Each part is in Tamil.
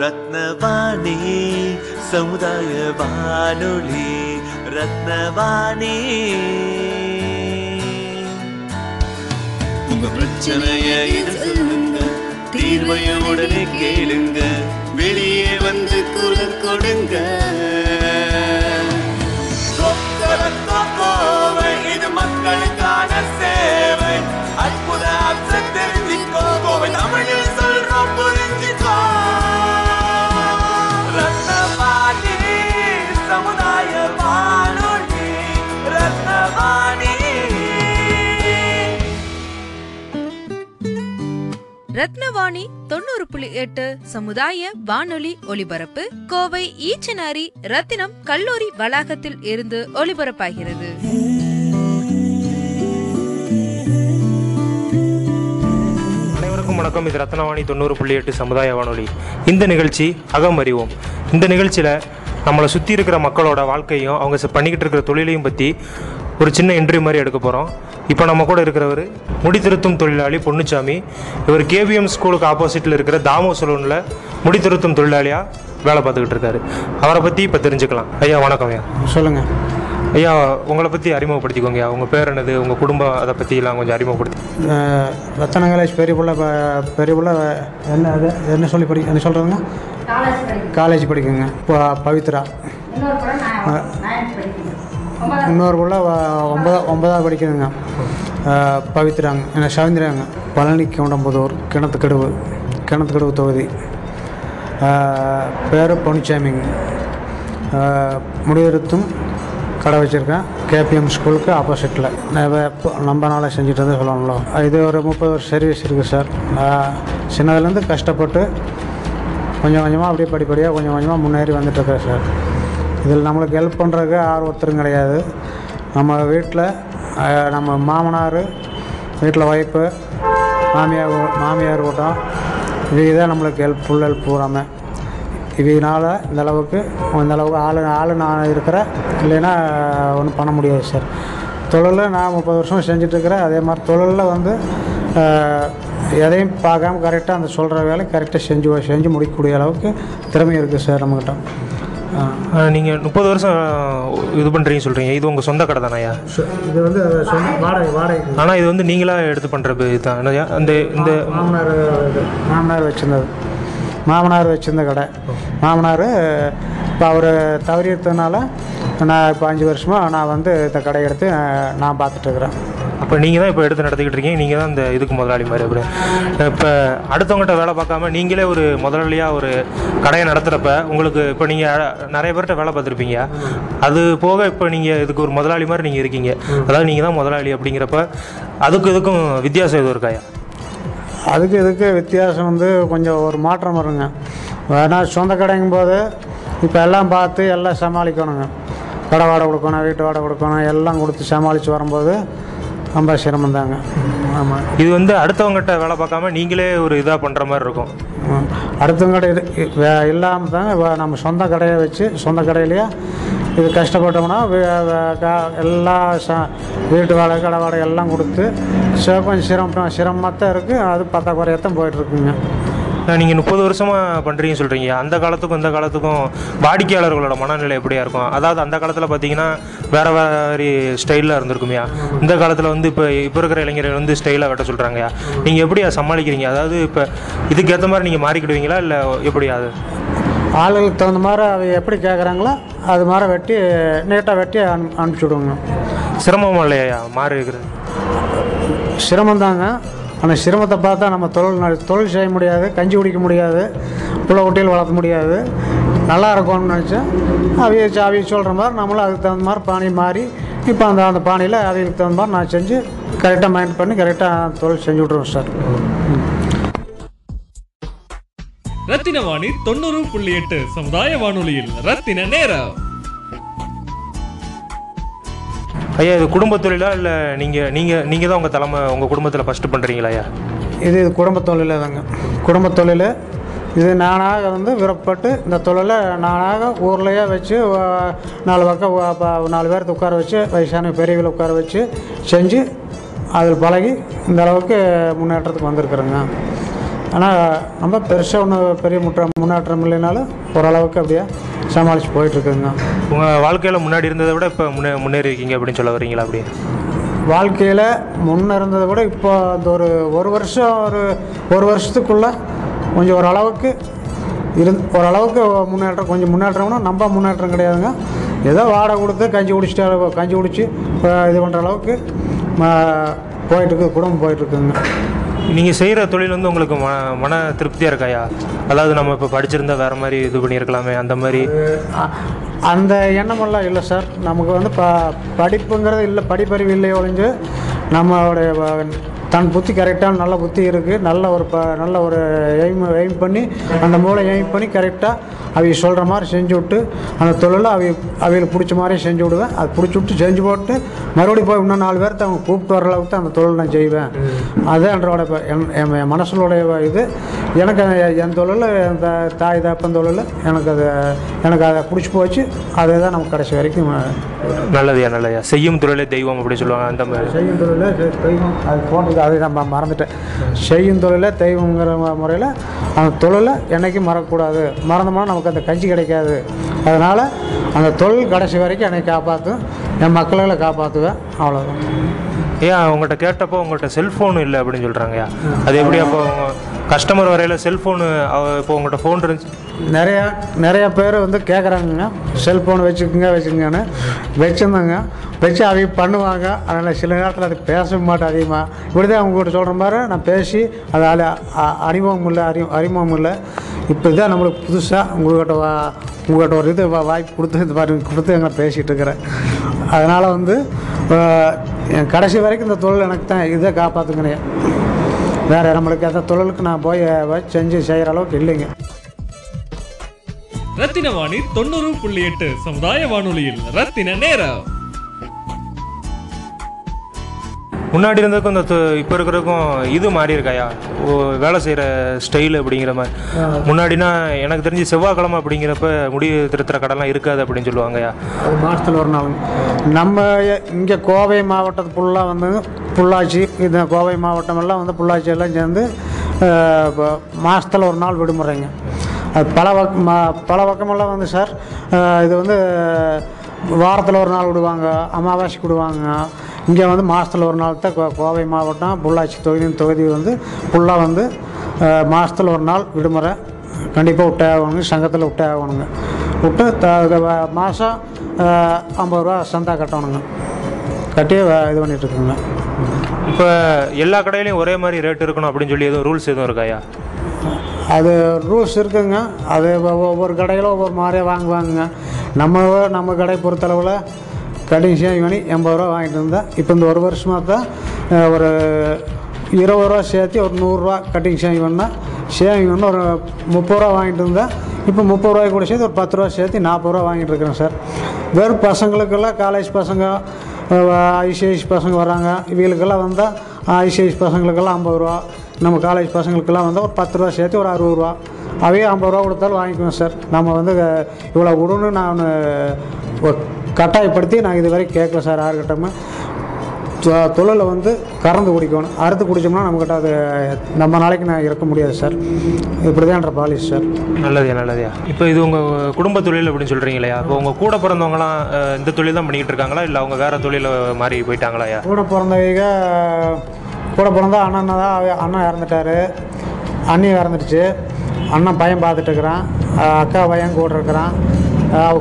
ரத்னவாணி சமுதாய வானொலி ரத்னவாணி. உங்க பிரச்சனைய இது சொல்லுங்க தீர்வைய உடனே கேளுங்க வெளியே வந்து குரல் கொடுங்க. இது மக்களுக்கான சேவை. அற்புத அம்சம் தெரிஞ்சுக்கோ கோவை தமிழில். ரத்னவாணி தொண்ணூறு புள்ளி எட்டு சமுதாய வானொலி ஒலிபரப்பு கோவை ஈச்சனாரி ரத்தினம் கல்லூரி வளாகத்தில் இருந்து ஒலிபரப்பாகிறது. அனைவருக்கும் வணக்கம். இது ரத்னவாணி தொண்ணூறு புள்ளி எட்டு சமுதாய வானொலி. இந்த நிகழ்ச்சி அகம் அறிவோம். இந்த நிகழ்ச்சியில் நம்மளை சுற்றி இருக்கிற மக்களோட வாழ்க்கையும் அவங்க பண்ணிக்கிட்டு இருக்கிற தொழிலையும் பற்றி ஒரு சின்ன இன்டர்வியூ மாதிரி எடுக்க போகிறோம் இப்போ நம்ம கூட இருக்கிறவர் முடித்திருத்தும் தொழிலாளி பொன்னுச்சாமி. இவர் கேபிஎம் ஸ்கூலுக்கு ஆப்போசிட்டில் இருக்கிற தாமோ சலூனில் முடித்திருத்தும் தொழிலாளியாக வேலை பார்த்துக்கிட்டு இருக்காரு. அவரை பற்றி இப்போ தெரிஞ்சுக்கலாம். ஐயா வணக்கம் ஐயா. சொல்லுங்கள் ஐயா உங்களை பற்றி அறிமுகப்படுத்திக்கோங்க ஐயா. உங்கள் பேர் என்னது? உங்கள் குடும்பம் அதை பற்றிலாம் கொஞ்சம் அறிமுகப்படுத்தி. ரத்தன கலேஷ் பெரிய பிள்ளை ப- பெரிய பிள்ளை என்ன அது? என்ன சொல்லி படி என்ன சொல்கிறதுங்க காலேஜ் படிக்குங்க. இப்போ பவித்ரா. இன்னொரு பிள்ளை ஒன்பதா ஒன்பதாவது படிக்குதுங்க பவித்ராங்க என்ன சவிந்திராங்க பழனி கவுண்டம்புதூர் கிணத்துக்கடுவு கிணத்துக்கடுவு தொகுதி. பேர் பொன்னிச்சாமிங்க. முடிவெடுத்தும் கடை வச்சுருக்கேன். கேபிஎம் ஸ்கூலுக்கு ஆப்போசிட்டில் நம்ம நாளாக செஞ்சுட்டு வந்து சொல்லணும்ல இது ஒரு முப்பது வருஷம் சர்வீஸ் இருக்குது சார் சின்னதுலேருந்து கஷ்டப்பட்டு கொஞ்சம் கொஞ்சமாக அப்படியே படிப்படியாக கொஞ்சம் கொஞ்சமாக முன்னேறி வந்துட்டுருக்கேன் சார் இதில் நம்மளுக்கு ஹெல்ப் பண்ணுறதுக்கு யார் ஒருத்தரும் கிடையாது. நம்ம வீட்டில் நம்ம மாமனார் வீட்டில் ஒய்ஃபு மாமியார் மாமியார் கூட்டம் இவங்க தான் நம்மளுக்கு ஹெல்ப் ஃபுல் ஹெல்ப் பூராமே. இவங்கனால இந்தளவுக்கு இந்தளவுக்கு ஆள் ஆள் நான் இருக்கிறேன் இல்லைன்னா ஒன்றும் பண்ண முடியாது சார். தொழிலில் நான் முப்பது வருஷம் செஞ்சிட்ருக்கிறேன் அதே மாதிரி தொழிலில் வந்து எதையும் பார்க்காம கரெக்டாக அந்த சொல்கிற வேலை கரெக்டாக செஞ்சு செஞ்சு முடிக்கக்கூடிய அளவுக்கு திறமை இருக்குது சார் நம்மக்கிட்ட நீங்கள் முப்பது வருஷம் இது பண்ணுறீங்க சொல்கிறீங்க இது உங்கள் சொந்த கடை தானேயா இது வந்து சொந்த வாடகை வாடகை. ஆனால் இது வந்து நீங்களாக எடுத்து பண்ணுறது இதுதான்? அந்த இந்த மாமனார் இது மாமனார் வச்சிருந்தது. மாமனார் வச்சிருந்த கடை. மாமனார் இப்போ அவர் தவறியதுனால நான் இப்போ அஞ்சு வருஷமாக நான் வந்து இந்த கடை எடுத்து நான் பார்த்துட்ருக்குறேன் அப்போ நீங்கள் தான் இப்போ எடுத்து நடத்திக்கிட்டு இருக்கீங்க. நீங்கள் தான் இந்த இதுக்கு முதலாளி மாதிரி அப்படி. இப்போ அடுத்தவங்ககிட்ட வேலை பார்க்காம நீங்களே ஒரு முதலாளியாக ஒரு கடையை நடத்துகிறப்ப உங்களுக்கு இப்போ நீங்கள் நிறைய பேர்கிட்ட வேலை பார்த்துருப்பீங்க. அது போக இப்போ நீங்கள் இதுக்கு ஒரு முதலாளி மாதிரி நீங்கள் இருக்கீங்க. அதாவது நீங்கள் தான் முதலாளி அப்படிங்கிறப்ப அதுக்கும் இதுக்கும் வித்தியாசம் எதுவும் இருக்காயா அதுக்கு இதுக்கு வித்தியாசம் வந்து கொஞ்சம் ஒரு மாற்றம் வருங்க. வேணா சொந்த கடைங்கும் போது இப்போ எல்லாம் பார்த்து எல்லாம் சமாளிக்கணுங்க. கடை வாடகை கொடுக்கணும் வீட்டு வாடகை கொடுக்கணும் எல்லாம் கொடுத்து சமாளித்து வரும்போது ரொம்ப சிரமந்தாங்க ஆமாம் இது வந்து அடுத்தவங்ககிட்ட வேலை பார்க்காம நீங்களே ஒரு இதாக பண்ணுற மாதிரி இருக்கும். அடுத்தவங்க கடை இது இல்லாமல் தாங்க வ- நம்ம சொந்த கடையை வச்சு சொந்த கடையிலேயே இது கஷ்டப்பட்டோம்னா எல்லா ச வீட்டு வாடகை கடை வாடகை எல்லாம் கொடுத்து கொஞ்சம் சிரமம் சிரமமாக தான் இருக்குது அது பத்தாக்குறையத்தான் போயிட்டுருக்குங்க நீங்கள் முப்பது வருஷமாக பண்ணுறீங்கன்னு சொல்கிறீங்க அந்த காலத்துக்கும் இந்த காலத்துக்கும் வாடிக்கையாளர்களோட மனநிலை எப்படியா இருக்கும்? அதாவது அந்த காலத்தில் பார்த்தீங்கன்னா வேறு வேறு ஸ்டைலில் இருந்திருக்குமையா? இந்த காலத்தில் வந்து இப்போ இப்போ இருக்கிற இளைஞர்கள் வந்து ஸ்டைலாக வெட்ட சொல்கிறாங்கயா நீங்கள் எப்படியா சமாளிக்கிறீங்க? அதாவது இப்போ இதுக்கேற்ற மாதிரி நீங்கள் மாறிக்கிடுவீங்களா? இல்லை எப்படி அது? ஆளுகளுக்கு தகுந்த மாதிரி அவங்க எப்படி கேட்குறாங்களோ அது மாதிரி வெட்டி நீட்டாக வெட்டி அனு அனுப்பிச்சி விடுவோங்க சிரமம் இல்லையா? மாறி இருக்கிறது. சிரமந்தாங்க அந்த சிரமத்தை பார்த்தா நம்ம தொழில் தொழில் செய்ய முடியாது கஞ்சி குடிக்க முடியாது புள்ள குட்டியில் வளர்த்த முடியாது. நல்லா இருக்கும்னு நினச்சேன் அவிய அவிய சொல்கிற மாதிரி நம்மளும் அதுக்கு தகுந்த மாதிரி பானி மாறி இப்போ அந்த அந்த பானியில் அவிகளுக்கு தகுந்த மாதிரி நான் செஞ்சு கரெக்டாக மைண்ட் பண்ணி கரெக்டாக தொழில் செஞ்சு விட்ருவேன் சார் ரத்தின வாணி தொண்ணூறு புள்ளி எட்டு சமுதாய வானொலியில் ரத்தின நேரம். ஐயா இது குடும்ப தொழிலா இல்லை நீங்கள் நீங்கள் நீங்கள் தான் உங்கள் தலைமை உங்கள் குடும்பத்தில் ஃபஸ்ட்டு பண்ணுறீங்களா ஐயா? இது இது குடும்ப தொழில் தாங்க. குடும்ப தொழில். இது நானாக வந்து விருப்பப்பட்டு இந்த தொழிலை நானாக ஊர்லேயே வச்சு நாலு பக்கம் நாலு பேர்த்து உட்கார வச்சு வயசான பெரியவங்களை உட்கார வச்சு செஞ்சு அதில் பழகி இந்த அளவுக்கு முன்னேற்றத்துக்கு வந்திருக்குறேங்க. ஆனால் ரொம்ப பெருசாக ஒன்றும் பெரிய முற்ற முன்னேற்றம் இல்லைனாலும் ஓரளவுக்கு அப்படியே சமாளித்து போயிட்டுருக்குங்க. உங்கள் வாழ்க்கையில் முன்னாடி இருந்ததை விட இப்போ முன்னே முன்னேறி இருக்கீங்க அப்படின்னு சொல்ல வரீங்களா அப்படி? வாழ்க்கையில் முன்ன இருந்ததை விட இப்போ அந்த ஒரு ஒரு வருஷம் ஒரு ஒரு வருஷத்துக்குள்ளே கொஞ்சம் ஓரளவுக்கு இருந் ஓரளவுக்கு முன்னேற்றம் கொஞ்சம் முன்னேற்றம்னா நம்ம முன்னேற்றம் கிடையாதுங்க. ஏதோ வாடகை கொடுத்து கஞ்சி குடிச்சிட்டு கஞ்சி குடிச்சு இப்போ இது பண்ணுற அளவுக்கு ம- போயிட்டுருக்கு குடும்பம் போயிட்டுருக்குங்க. நீங்கள் செய்கிற தொழில் வந்து உங்களுக்கு மன மன திருப்தியாக இருக்காயா அதாவது நம்ம இப்போ படிச்சிருந்தா வேறு மாதிரி இது பண்ணியிருக்கலாமே அந்த மாதிரி. அந்த எண்ணமெல்லாம் இல்லை சார். நமக்கு வந்து ப படிப்புங்கிறது இல்லை படிப்பறிவு இல்லை ஒழிஞ்சு நம்மளுடைய தன் புத்தி கரெக்டான நல்ல புத்தி இருக்குது நல்ல ஒரு ப நல்ல ஒரு எய்ம் எய்ம் பண்ணி அந்த மூளை எய்ம் பண்ணி கரெக்டாக அவங்க சொல்கிற மாதிரி செஞ்சு விட்டு அந்த தொழிலை அவங்க அவங்களுக்கு பிடிச்ச மாதிரி செஞ்சு விடுவேன். அது பிடிச்சி விட்டு செஞ்சு போட்டு மறுபடியும் போய் இன்னும் நாலு பேர்த்த அவங்க கூப்பிட்டு வர அளவுக்கு அந்த தொழில் நான் செய்வேன். அதுதான் என்னோட என் என் என் மனசுடைய இது. எனக்கு என் தொழில் இந்த தாய் தாப்பன் தொழில் எனக்கு அது எனக்கு அதை பிடிச்சி போச்சு. அதே தான் நமக்கு கடைசி வரைக்கும் நல்லதையா நல்லதையா செய்யும் தொழிலே தெய்வம் அப்படி சொல்லுவாங்க அந்த மாதிரி. செய்யும் தொழிலே தெய்வம் அது போன்றது அதை நம்ம மறந்துட்டேன். செய்யும் தொழிலே தெய்வங்கிற முறையில் அந்த தொழிலை என்றைக்கும் மறக்கக்கூடாது. மறந்தோம்னா நமக்கு அந்த கஞ்சி கிடைக்காது. அதனால் அந்த தொழில் கடைசி வரைக்கும் என்னை காப்பாற்றும் என் மக்களை காப்பாற்றுவேன் அவ்வளோதான் ஏன் அவங்ககிட்ட கேட்டப்போ உங்கள்கிட்ட செல்ஃபோன் இல்லை அப்படின்னு சொல்கிறாங்கய்யா அது எப்படி அப்போ கஸ்டமர் வரையில் செல்ஃபோனு இப்போ உங்கள்கிட்ட ஃபோன் இருந்துச்சு? நிறையா நிறைய பேர் வந்து கேட்குறாங்கங்க செல்ஃபோன் வச்சுக்கோங்க வச்சுக்கோங்கன்னு வச்சுருந்தாங்க. வச்சு அவங்க பண்ணுவாங்க. அதனால் சில நேரத்தில் அது பேச மாட்டேன் அதிகமாக இப்படி தான் அவங்ககிட்ட சொல்கிற மாதிரி நான் பேசி அதால் அறிமுகம் இல்லை அறி அறிமுகம் இல்லை. இப்போ தான் நம்மளுக்கு புதுசாக உங்கள்கிட்ட வா உங்கள்கிட்ட ஒரு இது வா- வாய்ப்பு கொடுத்து இந்த மாதிரி கொடுத்து எங்களை பேசிகிட்டு இருக்கிறேன் அதனால் வந்து என் கடைசி வரைக்கும் இந்த தொழில் எனக்கு தான் இதை காப்பாற்றுங்கண்ணே வேறு நம்மளுக்கு எந்த தொழிலுக்கு நான் போய் செஞ்சு செய்கிற அளவுக்கு இல்லைங்க. ரத்தின வாணி தொண்ணூறு புள்ளி எட்டு சமுதாய வானொலியில் ரத்தின நேரம். முன்னாடி இருந்ததுக்கும் இந்த இப்போ இருக்கிறதுக்கும் இது மாறி இருக்காயா? வேலை செய்கிற ஸ்டைல் அப்படிங்கிற மாதிரி முன்னாடினா எனக்கு தெரிஞ்சு செவ்வாய்க்கிழமை அப்படிங்கிறப்ப முடி திருத்துற கடைலாம் இருக்காது அப்படின்னு சொல்லுவாங்கய்யா. அது மாதத்தில் ஒரு நாள். நம்ம இங்கே கோவை மாவட்டத்து ஃபுல்லாக வந்து பொள்ளாச்சி இது கோவை மாவட்டம் எல்லாம் வந்து பொள்ளாச்சி எல்லாம் சேர்ந்து மாதத்தில் ஒரு நாள் விடுமுறைங்க. அது பல பக்க மா பல பக்கமெல்லாம் வந்து சார் இது வந்து வாரத்தில் ஒரு நாள் விடுவாங்க அமாவாசைக்கு விடுவாங்க இங்கே வந்து மாதத்தில் ஒரு நாள் தான் கோவை மாவட்டம் பொள்ளாச்சி தொகுதி தொகுதி வந்து ஃபுல்லாக வந்து மாதத்தில் ஒரு நாள் விடுமுறை. கண்டிப்பாக விட்டே ஆகணுங்க சங்கத்தில் விட்டே ஆகணுங்க விட்டு த மாதம் ஐம்பது ரூபா சந்தா கட்டணுங்க. கட்டி இது பண்ணிகிட்ருக்குங்க இப்போ எல்லா கடையிலையும் ஒரே மாதிரி ரேட் இருக்கணும் அப்படின்னு சொல்லி எதுவும் ரூல்ஸ் எதுவும் இருக்காயா? அது ரூல்ஸ் இருக்குங்க. அது ஒவ்வொரு கடையில் ஒவ்வொரு மாதிரியே வாங்குவாங்க. நம்ம நம்ம கடை பொறுத்தளவில் கட்டிங் இவனி பண்ணி எண்பது ரூபா வாங்கிட்டு இருந்தேன் இப்போ இந்த ஒரு வருஷமாக தான் ஒரு இருபது ரூபா சேர்த்து ஒரு நூறுரூவா கட்டிங் ஷேவிங் பண்ணால் ஷேவிங் பண்ண ஒரு முப்பது ரூபா வாங்கிட்டு இருந்தேன் இப்போ முப்பது ரூபாய் கூட சேர்த்து ஒரு பத்து ரூபா சேர்த்து நாற்பது ரூபா வாங்கிட்டு இருக்கிறேன் சார். வெறும் பசங்களுக்கெல்லாம் காலேஜ் பசங்க ஐசிஐசி பசங்க வராங்க. இவங்களுக்கெல்லாம் வந்தால் ஐசிஐசி பசங்களுக்கெல்லாம் ஐம்பது ரூபா. நம்ம காலேஜ் பசங்களுக்கெல்லாம் வந்தால் ஒரு பத்து ரூபா சேர்த்து ஒரு அறுபது ரூபா. அவையே ஐம்பது ரூபா கொடுத்தாலும் வாங்கிக்குவேன் சார். நம்ம வந்து இவ்வளோ கொடுன்னு நான் கட்டாயப்படுத்தி நான் இது வரைக்கும் கேட்கல சார் யாருக்கிட்டமே தொழிலை வந்து கறந்து குடிக்கணும். அறுத்து குடித்தோம்னா நம்மக்கிட்ட அது நம்ம நாளைக்கு நான் இருக்க முடியாது சார். இப்படி தான் என்ற பாலிசி சார். நல்லதையா நல்லதையா? இப்போ இது உங்கள் குடும்ப தொழில் அப்படின்னு சொல்கிறீங்களா இப்போ உங்கள் கூட பிறந்தவங்களாம் இந்த தொழில் தான் பண்ணிக்கிட்டு இருக்காங்களா? இல்லை அவங்க வேறு தொழில மாறி போயிட்டாங்களாயா? கூட பிறந்தவங்க கூட பிறந்தா அண்ணன் தான் அண்ணன் இறந்துட்டாரு. அண்ணி இறந்துடுச்சு அண்ணன் பையன் பார்த்துட்டு இருக்கிறான். அக்கா பையன் கூட இருக்கிறான்.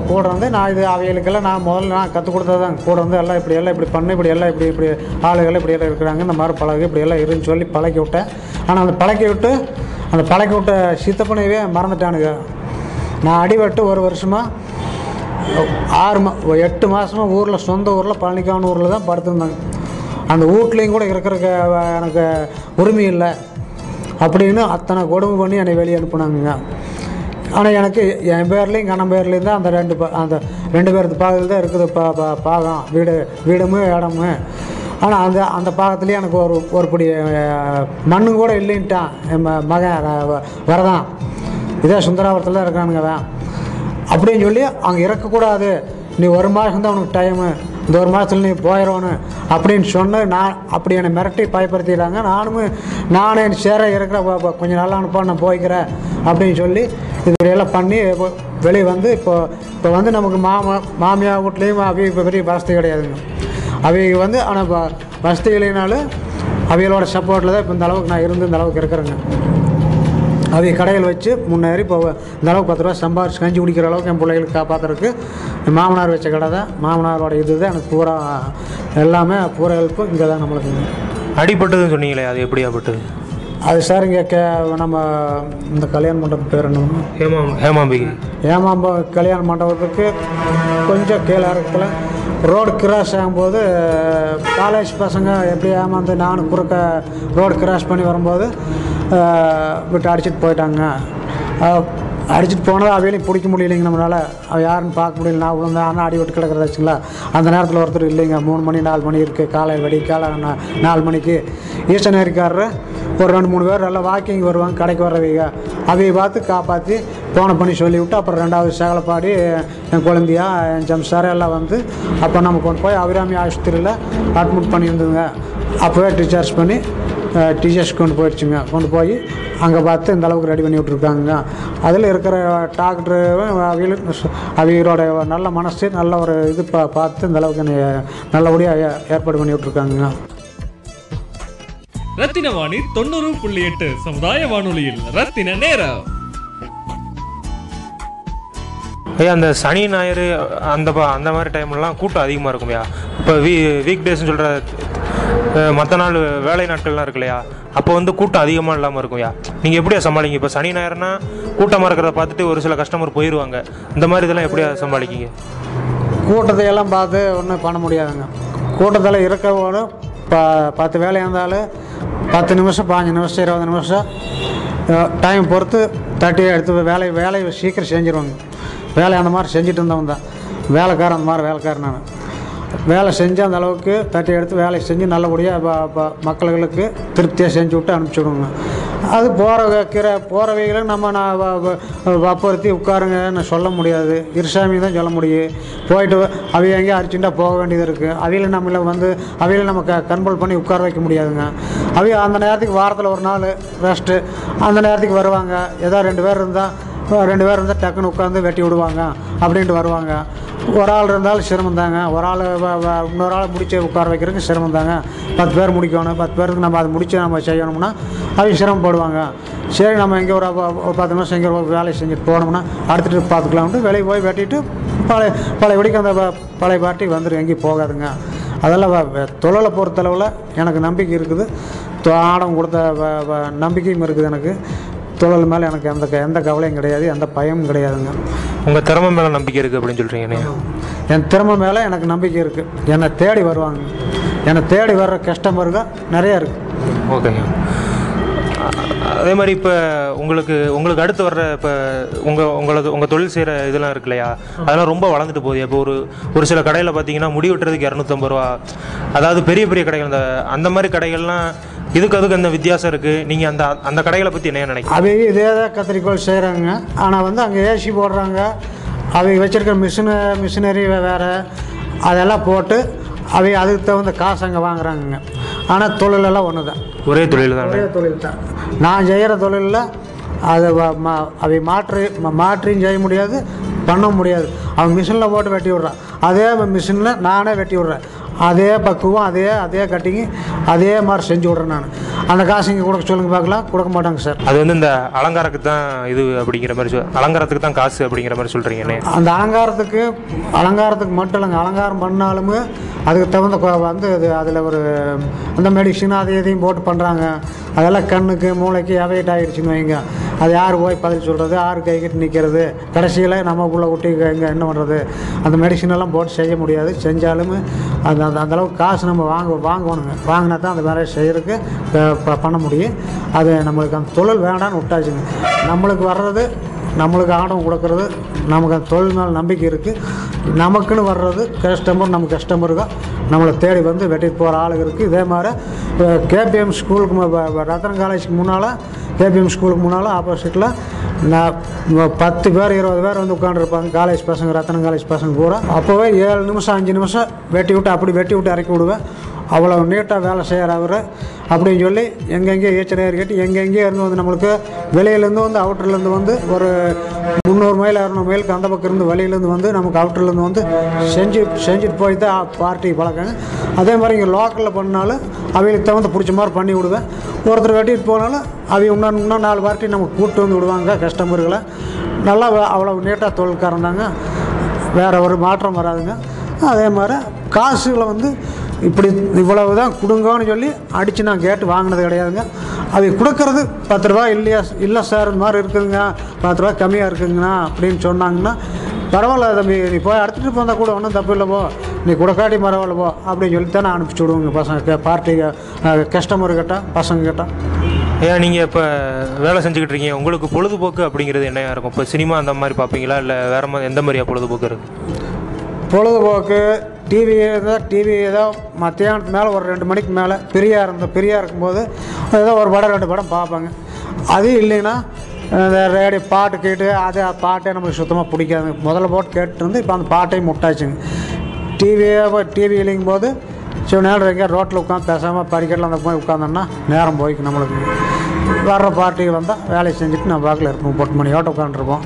கூட வந்து நான் இது அவைகளுக்கெல்லாம் நான் முதல்ல நான் கற்றுக் கொடுத்தது தான் கூட வந்து எல்லாம் இப்படி எல்லாம் இப்படி பண்ணு இப்படி எல்லாம் இப்படி இப்படி ஆளுகள் இப்படி எல்லாம் இருக்கிறாங்க. இந்த மாதிரி பழகு இப்படி எல்லாம் இருன்னு சொல்லி பழக்கி விட்டேன். ஆனால் அந்த பழக்கி விட்டு அந்த பழக்கி விட்ட சித்தப்பனையவே மறந்துட்டானுங்க. நான் அடிபட்டு ஒரு வருஷமாக ஆறு மா எட்டு மாதமாக ஊரில் சொந்த ஊரில் பழனிக்கான ஊரில் தான் படுத்திருந்தாங்க. அந்த வீட்லேயும் கூட இருக்கிறக்கு எனக்கு உரிமை இல்லை. அப்படின்னு அத்தனை கொடுமை பண்ணி என்னை வெளியே அனுப்புனாங்க ஆனால் எனக்கு என் பேர்லேயும் கணம் பேர்லேயும் தான் அந்த ரெண்டு அந்த ரெண்டு பேருக்கு பாகத்தில் தான் இருக்குது பா பா பாகம். வீடு வீடும் இடமும். ஆனால் அந்த அந்த பாகத்துலேயே எனக்கு ஒரு ஒரு படி மண்ணு கூட இல்லைன்ட்டான். என் மகன் வரதான். இதே சுந்தராபுரத்தில் தான் இருக்கானுங்க அவன். அப்படின்னு சொல்லி அங்கே இறக்கக்கூடாது. நீ ஒரு மாதம் தான் உனக்கு டைமு இந்த ஒரு மாதத்துல நீ போயிடணும் அப்படின்னு சொன்ன நான் அப்படி என்னை மிரட்டி பயப்படுத்திடுறாங்க நானும் நானும் என் சேர இருக்கிற வ- கொஞ்சம் நல்லா அனுப்பா நான் போய்க்கிறேன் அப்படின்னு சொல்லி இப்படியெல்லாம் பண்ணி வெளியே வந்து இப்போ இப்போ வந்து நமக்கு மாமா மாமியார் வீட்லேயும் அவி இப்போ பெரிய வசதி கிடையாதுங்க. அவங்க வந்து ஆனால் வசதி இல்லைனாலும் அவங்களோட சப்போர்ட்டில் தான் இப்போ இந்த அளவுக்கு நான் இருந்து இந்த அளவுக்கு இருக்கிறேங்க. அவங்க கடையில் வச்சு முன்னேறி இப்போ இந்த அளவுக்கு பத்து ரூபா சம்பாரிச்சு கஞ்சி குடிக்கிற அளவுக்கு என் பிள்ளைகளுக்கு காப்பாற்றுறதுக்கு மாமனார் வச்ச கடை தான். மாமனாரோட இது தான். எனக்கு பூரா எல்லாமே பூரா ஹெல்ப்பு இங்கே தான் நம்மளுக்கு. அடிபட்டதுன்னு சொன்னீங்களே அது எப்படியாப்பட்டது அது சார் இங்கே கே நம்ம இந்த கல்யாண மண்டபம் பேர் என்ன ஹேமா ஹேமாம்பிகை. ஏமாம்ப கல்யாண மண்டபத்துக்கு கொஞ்சம் கீழே இருக்கல. ரோடு கிராஸ் ஆகும்போது காலேஜ் பசங்க எப்படி ஏமாந்து நானும் குறுக்க ரோடு கிராஸ் பண்ணி வரும்போது விட்டு அடிச்சிட்டு போயிட்டாங்க. அடிச்சுட்டு போனால் அவையிலையும் பிடிக்க முடியலைங்க நம்மளால். அவள் யாருன்னு பார்க்க முடியல. நான் விழுந்தேன் ஆனால் அடி விட்டு கிடக்கிறதாச்சுங்களா அந்த நேரத்தில் ஒருத்தர் இல்லைங்க. மூணு மணி நாலு மணி இருக்குது காலை வெடி காலை நாலு மணிக்கு. ஈஸ்டனேரிக்காரரு ஒரு ரெண்டு மூணு பேர் நல்லா வாக்கிங் வருவாங்க. கடைக்கு வர்றவங்க. அவையை பார்த்து காப்பாற்றி போன பண்ணி சொல்லிவிட்டு அப்புறம் ரெண்டாவது சேகலப்பாடி என் குழந்தையா என் ஜம்சார் எல்லாம் வந்து அப்போ நம்ம கொண்டு போய் அபிராமி ஆஸ்பத்திரியில் அட்மிட் பண்ணியிருந்தோங்க அப்போவே டிஸ்சார்ஜ் பண்ணி டீச்சர்ஸ் கொண்டு போயிடுச்சுங்க. கொண்டு போய் அங்கே பார்த்து இந்த அளவுக்கு ரெடி பண்ணி விட்ருக்காங்க அதில் இருக்கிற டாக்டரு அவங்களோட நல்ல மனசு நல்ல ஒரு இது பா பார்த்து இந்த அளவுக்கு நல்லபடியாக ஏ- ஏற்பாடு பண்ணி விட்ருக்காங்க ரத்தின வாணி தொண்ணூறு புள்ளி எட்டு சமுதாய வானொலியில் ரத்தின நேரம். ஐயா அந்த சனி ஞாயிறு அந்த ப- அந்த மாதிரி டைம்லலாம் கூட்டம் அதிகமாக இருக்கும்யா? இப்போ வீ வீக் டேஸ்னு சொல்கிற மற்ற நாள் வேலை நாட்கள்லாம் இருக்கு இல்லையா? அப்போ வந்து கூட்டம் அதிகமாக இல்லாமல் இருக்கும்யா நீங்கள் எப்படியா சமாளிங்க? இப்போ சனி ஞாயிறுனா கூட்டமாக இருக்கிறத பார்த்துட்டு ஒரு சில கஸ்டமர் போயிடுவாங்க இந்த மாதிரி இதெல்லாம் எப்படியா சமாளிக்கிங்க? கூட்டத்தை எல்லாம் பார்த்து ஒன்றும் பண்ண முடியாதுங்க. கூட்டத்தில் இருக்கவோட பா பத்து வேலை இருந்தாலும் பத்து நிமிஷம் பாஞ்சு நிமிஷம் இருபது நிமிஷம் டைம் பொறுத்து தட்டி எடுத்து வேலை வேலையை சீக்கிரம் செஞ்சுருவாங்க. வேலை அந்த மாதிரி செஞ்சுட்டு இருந்தவன் தான். வேலைக்காரன் அந்த மாதிரி வேலைக்காரன் நான். வேலை செஞ்சு அந்த அளவுக்கு தட்டி எடுத்து வேலையை செஞ்சு நல்லபடியாக மக்களுக்கு திருப்தியாக செஞ்சு விட்டு அனுப்பிச்சி விடுங்க. அது போகிற கீரை போகிறவைகளும் நம்ம நான் வ- வ- வற்புறுத்தி உட்காருங்கன்னு சொல்ல முடியாது. இருசாமி தான் சொல்ல முடியும். போயிட்டு அவைய எங்கேயும் அரிச்சுட்டா போக வேண்டியது இருக்குது அவையில நம்மள வந்து அவையில நம்ம க கண்ட்ரோல் பண்ணி உட்கார வைக்க முடியாதுங்க. அவைய அந்த நேரத்துக்கு வாரத்தில் ஒரு நாள் ரெஸ்ட்டு அந்த நேரத்துக்கு வருவாங்க. ஏதோ ரெண்டு பேர் இருந்தால் ரெண்டு பேர் இருந்தால் டக்குன்னு உட்காந்து வெட்டி விடுவாங்க அப்படின்ட்டு வருவாங்க. ஒரு ஆள் இருந்தாலும் சிரமம் தாங்க ஒரு ஆள் இன்னொரு ஆளை முடிச்சு உட்கார வைக்கிறதுக்கு சிரமம் தாங்க பத்து பேர் முடிக்கணும். பத்து பேருக்கு நம்ம அதை முடிச்சு நம்ம செய்யணும்னா அவங்க சிரமப்படுவாங்க. சரி நம்ம இங்கே ஒரு பத்து நிமிஷம் இங்கே ஒரு வேலையை செஞ்சுட்டு போனோம்னா அடுத்துட்டு பார்த்துக்கலாம்ட்டு வெளியே போய் வெட்டிட்டு பழைய பழைய வெடிக்கு அந்த பழைய பார்ட்டி வந்துடும் எங்கேயும் போகாதுங்க. அதெல்லாம் வ- தொழிலை பொறுத்தளவில் எனக்கு நம்பிக்கை இருக்குது. ஆடம் கொடுத்த வ- வ- நம்பிக்கையும் இருக்குது எனக்கு. தொழில் மேலே எனக்கு எந்த எந்த கவலையும் கிடையாது எந்த பயமும் கிடையாதுங்க. உங்கள் திறமை மேலே நம்பிக்கை இருக்குது அப்படின்னு சொல்கிறீங்க என் திறமை மேலே எனக்கு நம்பிக்கை இருக்குது என்னை தேடி வருவாங்க. என்னை தேடி வர்ற கஸ்டமர்கள் நிறைய இருக்குது ஓகேங்க. அதே மாதிரி இப்போ உங்களுக்கு உங்களுக்கு அடுத்து வர்ற இப்போ உங்கள் உங்களது உங்கள் தொழில் செய்கிற இதெல்லாம் இருக்கு இல்லையா? அதெல்லாம் ரொம்ப வளர்ந்துட்டு போகுது. இப்போ ஒரு ஒரு சில கடையில் பார்த்தீங்கன்னா முடி வெட்டுறதுக்கு இரநூத்தம்பது ரூபா. அதாவது பெரிய பெரிய கடைகள் அந்த அந்த மாதிரி கடைகள்லாம் இதுக்கு அதுக்கு அந்த வித்தியாசம் இருக்குது நீங்கள் அந்த அந்த கடைகளை பற்றி என்ன நினைக்கிறீங்க? அவங்க இதே தான் கத்திரிக்கோள் செய்கிறாங்க ஆனால் வந்து அங்கே ஏசி போடுறாங்க. அவங்க வச்சுருக்க மிஷினு மிஷினரி வேறு அதெல்லாம் போட்டு அவங்க அதுக்கு தகுந்த காசு அங்கே வாங்குறாங்கங்க. ஆனால் தொழிலெல்லாம் ஒன்று தான் ஒரே தொழில் தான் ஒரே தொழில் தான் நான் செய்கிற தொழிலில் அதை மா- அவை மாற்றி மாற்றியும் செய்ய முடியாது பண்ண முடியாது. அவன் மிஷினில் போட்டு வெட்டி விட்றான். அதே மிஷினில் நானே வெட்டி விட்றேன். அதே பக்குவம் அதே அதே கட்டிங்கு அதே மாதிரி செஞ்சு விட்றேன் நான். அந்த காசு இங்கே கொடுக்க சொல்லுங்க பார்க்கலாம். கொடுக்க மாட்டாங்க சார். அது வந்து இந்த அலங்காரத்துக்கு தான் இது அப்படிங்கிற மாதிரி சொல் அலங்காரத்துக்கு தான் காசு அப்படிங்கிற மாதிரி சொல்கிறீங்கண்ணே அந்த அலங்காரத்துக்கு அலங்காரத்துக்கு மட்டும் இல்லைங்க. அலங்காரம் பண்ணாலுமே அதுக்கு தகுந்த வந்து அது அதில் ஒரு அந்த மெடிசன் அதை இதையும் போட்டு பண்ணுறாங்க அதெல்லாம் கண்ணுக்கு மூளைக்கு அவைட் ஆகிடுச்சின்னு வைங்க. அது யார் போய் பதில் சொல்கிறது யார் கை கட்டி நிற்கிறது கடைசியில் நமக்குள்ளே குட்டி இங்கே என்ன பண்ணுறது அந்த மெடிசனெல்லாம் போட்டு செய்ய முடியாது. செஞ்சாலும் அது அந்த அந்தளவுக்கு காசு நம்ம வாங்க வாங்கணுங்க. வாங்கினா தான் அந்த வேலையை செய்கிறதுக்கு ப- பண்ண முடியும். அது நம்மளுக்கு அந்த தொழில் வேண்டாம்னு விட்டாச்சுங்க. நம்மளுக்கு வர்றது நம்மளுக்கு ஆடம் கொடுக்கறது நமக்கு அந்த தொழில் மேல் நம்பிக்கை இருக்குது நமக்குன்னு வர்றது கஸ்டமர் நம்ம கஸ்டமருக்கு நம்மளை தேடி வந்து வெட்டிட்டு போகிற ஆளுங்க இருக்குது இதே மாதிரி கேபிஎம் ஸ்கூலுக்கு ரத்னம் காலேஜுக்கு முன்னால் கேபிஎம் ஸ்கூலுக்கு முன்னால் ஆப்போசிட்டில் நான் பத்து பேர் இருபது பேர் வந்து உட்காந்துருப்பாங்க காலேஜ் பசங்க ரத்தனம் காலேஜ் பசங்க பூரா அப்போவே ஏழு நிமிஷம் அஞ்சு நிமிஷம் வெட்டி விட்டு அப்படி வெட்டி விட்டு இறக்கி விடுவேன். அவ்வளோ நீட்டாக வேலை செய்கிற அவர் அப்படின்னு சொல்லி எங்கெங்கே ஏச்சனையர் கேட்டு எங்கெங்கே இருந்து வந்து நம்மளுக்கு வெளியிலேருந்து வந்து அவுட்டர்லேருந்து வந்து ஒரு முந்நூறு மைல் இரநூறு மைலுக்கு அந்த பக்கம் இருந்து வெளியிலேருந்து வந்து நமக்கு அவுட்டர்லேருந்து வந்து செஞ்சு செஞ்சுட்டு போய் தான் பார்ட்டி பழக்கங்க அதே மாதிரி இங்கே லோக்கலில் பண்ணாலும் அவங்களுக்கு தகுந்த பிடிச்ச மாதிரி பண்ணி விடுவேன். ஒருத்தர் வெட்டிட்டு போனாலும் அவங்க இன்னும் இன்னும் நாலு பார்ட்டி நமக்கு கூப்பிட்டு வந்து விடுவாங்க கஸ்டமர்களை நல்லா அவ்வளோ நீட்டாக தொழில்காரன் தாங்க. வேறு ஒரு மாற்றம் வராதுங்க. அதே மாதிரி காசுகளை வந்து இப்படி இவ்வளவு தான் கொடுங்கன்னு சொல்லி அடித்து நான் கேட்டு வாங்கினது கிடையாதுங்க. அவங்க கொடுக்கறது பத்து ரூபா இல்லையா? இல்லை சார் இந்த மாதிரி இருக்குதுங்க. பத்து ரூபா கம்மியாக இருக்குங்கண்ணா அப்படின்னு சொன்னாங்கன்னா பரவாயில்ல தம்பி நீ போய் எடுத்துகிட்டு போந்தால் கூட ஒன்றும் தப்பு இல்லை போ. நீ கொடுக்காட்டி பரவாயில்ல போ அப்படின்னு சொல்லி தான் நான் அனுப்பிச்சி விடுவேங்க பசங்க. பார்ட்டி கஸ்டமர் கிட்ட பசங்க கிட்ட. ஏன் நீங்கள் இப்போ வேலை செஞ்சுக்கிட்டு இருக்கீங்க. உங்களுக்கு பொழுதுபோக்கு அப்படிங்கிறது என்னையா இருக்கும்? இப்போ சினிமா அந்த மாதிரி பார்ப்பீங்களா? இல்லை வேற மாதிரி எந்த மாதிரியா பொழுதுபோக்கு இருக்குது பொழுதுபோக்கு டிவி இருந்தால் டிவி ஏதோ மத்தியானத்துக்கு மேலே ஒரு ரெண்டு மணிக்கு மேலே ஃப்ரீயாக இருந்த ஃப்ரீயாக இருக்கும்போது ஏதோ ஒரு படம் ரெண்டு படம் பார்ப்பாங்க. அது இல்லைன்னா இந்த ரேடியோ பாட்டு கேட்டு அது பாட்டே நமக்கு சுத்தமாக பிடிக்காது முதல்ல போட்டு கேட்டுருந்து இப்போ அந்த பாட்டையும் முட்டாச்சுங்க. டிவியே டிவி இல்லைங்கும் போது சில நேரம் எங்கேயா ரோட்டில் உட்காந்து பேசாமல் படிக்கட்டில் அந்த போய் உட்காந்தோன்னா நேரம் போய்க்கு நம்மளுக்கு. வர்ற பார்ட்டிக்கு வந்தால் வேலையை செஞ்சுட்டு நம்ம வாக்கில் இருப்போம். பத்து மணியோட்ட உட்காந்துருப்போம்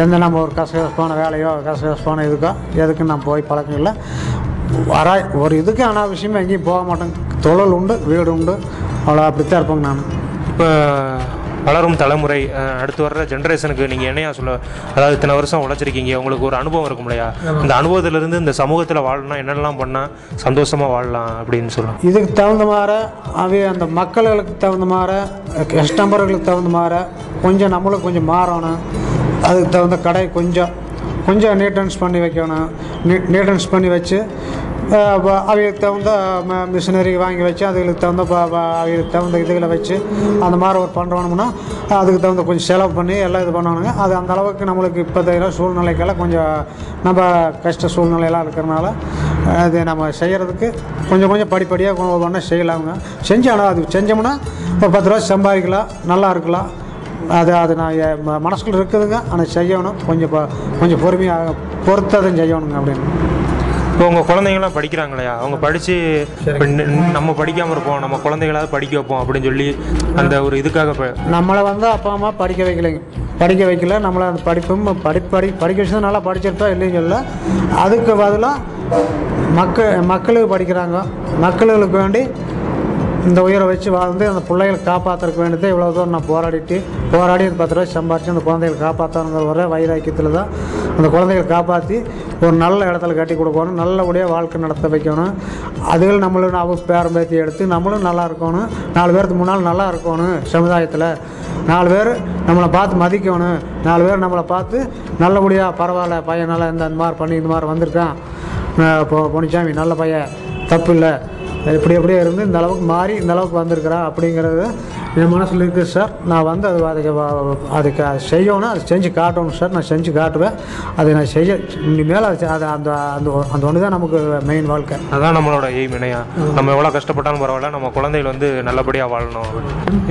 எந்த நம்ம ஒரு கசகசப்பான வேலையோ கசகசப்பான இதுக்கோ எதுக்கு நான் போய் பழக்கம் இல்லை. வர ஒரு இதுக்கு அனாவசியமாக எங்கேயும் போக மாட்டேங்க தொழில் உண்டு வீடு உண்டு. அவ்வளோ அப்படித்தான் இருப்பேங்க நான். இப்போ வளரும் தலைமுறை அடுத்து வர்ற ஜென்ரேஷனுக்கு நீங்கள் என்னையா சொல்ல அதாவது இத்தனை வருஷம் உழைச்சிருக்கீங்க உங்களுக்கு ஒரு அனுபவம் இருக்கும் இல்லையா? இந்த அனுபவத்திலிருந்து இந்த சமூகத்தில் வாழணும் என்னென்னலாம் பண்ணால் சந்தோஷமாக வாழலாம் அப்படின்னு சொல்லலாம் இதுக்கு தகுந்த மாதிரி அவை அந்த மக்களுக்கு தகுந்த மாதிரி கஸ்டமர்களுக்கு தகுந்த மாதிரி கொஞ்சம் நம்மளும் கொஞ்சம் மாறணும். அதுக்கு தகுந்த கடை கொஞ்சம் கொஞ்சம் நீட்டன்ஸ் பண்ணி வைக்கணும். நீ நீட்டன்ஸ் பண்ணி வச்சு அவங்களுக்கு அவைகளுக்கு தகுந்த மிஷினரி வாங்கி வச்சு அதுகளுக்கு தகுந்த ப- அவைகளுக்கு தகுந்த இதுகளை வச்சு அந்த மாதிரி ஒரு பண்ணுறோம்னா அதுக்கு தகுந்த கொஞ்சம் செலவு பண்ணி எல்லாம் இது பண்ணணுங்க அது அந்த அளவுக்கு நம்மளுக்கு இப்போதைய சூழ்நிலைக்கெல்லாம் கொஞ்சம் நம்ம கஷ்ட சூழ்நிலையெல்லாம் இருக்கிறனால அது நம்ம செய்கிறதுக்கு கொஞ்சம் கொஞ்சம் படிப்படியாக ஒவ்வொன்றா செய்யலாமுங்க செஞ்சாலும் அது செஞ்சோம்னா ஒரு பத்து ரூபா சம்பாதிக்கலாம் நல்லா இருக்கலாம். அது அது நான் மனசுக்குள்ள இருக்குதுங்க. ஆனால் செய்யணும். கொஞ்சம் ப- கொஞ்சம் பொறுமையாக பொறுத்ததும் செய்யணுங்க அப்படின்னு. இப்போ உங்கள் குழந்தைங்களாம் படிக்கிறாங்க இல்லையா அவங்க படித்து நம்ம படிக்காமல் இருப்போம். நம்ம குழந்தைகளாவது படிக்க வைப்போம் அப்படின்னு சொல்லி அந்த ஒரு இதுக்காக இப்போ நம்மளை வந்து அப்பா அம்மா படிக்க வைக்கலைங்க. படிக்க வைக்கல. நம்மளை அந்த படிப்பும் படி படி படிக்க வச்சு நல்லா படிச்சிருப்போம் இல்லைன்னு சொல்ல அதுக்கு பதிலாக மக்கள் மக்களுக்கு படிக்கிறாங்க. மக்களுக்கு வேண்டி இந்த உயிரை வச்சு வாழ்ந்து அந்த பிள்ளைகளை காப்பாற்றுறக்கு வேண்டியது இவ்வளோ தூரம் நான் போராடிட்டு போராடி அந்த பத்து ரூபாய் சம்பாரித்து அந்த குழந்தைகளை காப்பாற்றணுங்கிற ஒரே வைராக்கியத்தில் தான் அந்த குழந்தைகளை காப்பாற்றி ஒரு நல்ல இடத்துல கட்டி கொடுக்கணும் நல்லபடியாக வாழ்க்கை நடத்த வைக்கணும். அதுகள் நம்மளும் அவங்க பேரம் பேத்தி எடுத்து நம்மளும் நல்லா இருக்கணும். நாலு பேருக்கு முன்னால் நல்லா இருக்கணும் சமுதாயத்தில். நாலு பேர் நம்மளை பார்த்து மதிக்கணும். நாலு பேர் நம்மளை பார்த்து நல்லபடியாக பரவாயில்ல பையன் நல்லா இந்த மாதிரி பண்ணி இந்த மாதிரி வந்திருக்கான். பொ பொன்னிச்சாமி நல்ல பையன். தப்பு இல்லை. இப்படி அப்படியே இருந்து இந்த அளவுக்கு மாறி இந்த அளவுக்கு வந்திருக்கிறேன் அப்படிங்கிறது என் மனசில் இருக்குது சார். நான் வந்து அது அதுக்கு அதுக்கு அது செய்யணும் அது செஞ்சு காட்டணும் சார். நான் செஞ்சு காட்டுவேன். அதை நான் செய்ய இனிமேல் அது அது அந்த அந்த அந்த ஒன்று தான் நமக்கு மெயின் வாழ்க்கை. அதான் நம்மளோட எய்ம் இணையா நம்ம எவ்வளோ கஷ்டப்பட்டாலும் பரவாயில்ல. நம்ம குழந்தைகள் வந்து நல்லபடியாக வாழணும்.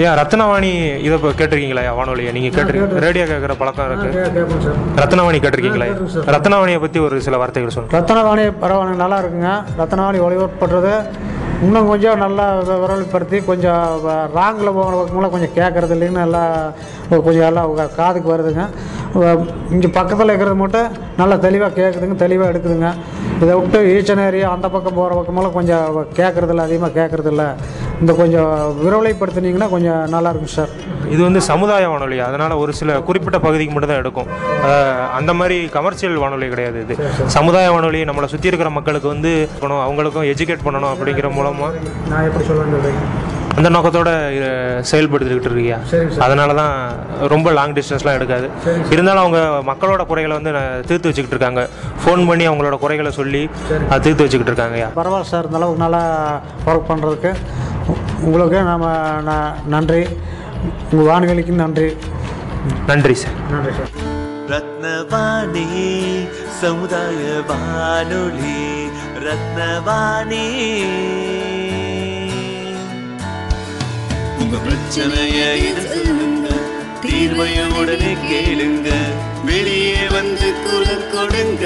ஏன் ரத்னவாணி இதை இப்போ கேட்டிருக்கீங்களா? வானொலியை? நீங்கள் கேட்டிருக்கீங்க ரேடியோ கேட்குற பழக்கம் இருக்குது ரத்னவாணி கேட்டிருக்கீங்களா? ரத்னவாணியை பற்றி ஒரு சில வார்த்தைகள் சொல்லுங்கள் ரத்தனவாணி பரவாயில்ல நல்லா இருக்குங்க. ரத்தனவாணி ஒளிபரப்புறது இன்னும் கொஞ்சம் நல்லா வி- விரல்படுத்தி கொஞ்சம் ராங்கில் போகிற பக்கமெல்லாம் கொஞ்சம் கேட்குறது இல்லைன்னு எல்லாம் கொஞ்சம் எல்லாம் காதுக்கு வருதுங்க. இங்கே பக்கத்தில் இருக்கிறது மட்டும் நல்லா தெளிவாக கேட்குதுங்க தெளிவாக எடுக்குதுங்க. இதை விட்டு ஈச்சன் ஏரியா அந்த பக்கம் போகிற பக்கமெல்லாம் கொஞ்சம் கேட்குறதில்ல அதிகமாக கேட்குறதில்ல இந்த கொஞ்சம் விரவலைப்படுத்துனீங்கன்னா கொஞ்சம் நல்லா இருக்கும் சார். இது வந்து சமுதாய வானொலி. அதனால் ஒரு சில குறிப்பிட்ட பகுதிக்கு மட்டும் தான் எடுக்கும் அந்த மாதிரி கமர்ஷியல் வானொலி கிடையாது இது. சமுதாய வானொலி நம்மளை சுற்றி இருக்கிற மக்களுக்கு வந்து பண்ணணும் அவங்களுக்கும் எஜுகேட் பண்ணணும் அப்படிங்கிற மூலமாக நான் எப்படி சொல்லுவேன் அந்த நோக்கத்தோட செயல்படுத்திக்கிட்டு இருக்கியா? அதனால தான் ரொம்ப லாங் டிஸ்டன்ஸ்லாம் எடுக்காது. இருந்தாலும் அவங்க மக்களோட குறைகளை வந்து நான் தீர்த்து வச்சுக்கிட்டு இருக்காங்க. ஃபோன் பண்ணி அவங்களோட குறைகளை சொல்லி அதை தீர்த்து வச்சுக்கிட்டு இருக்காங்கய்யா பரவாயில்ல சார் இந்த அளவுக்கு நல்லா ஒர்க் பண்ணுறதுக்கு உங்களுக்கு நம்ம நான் நன்றி. உங்கள் வானொலிக்கு நன்றி. நன்றி சார். நன்றி சார். ரத்னவாணி சமுதாய வானொலி ரத்னவாணி. உங்க பிரச்சனைய சொல்லுங்க தீர்வைய உடனே கேளுங்க வெளியே வந்து குரல் கொடுங்க.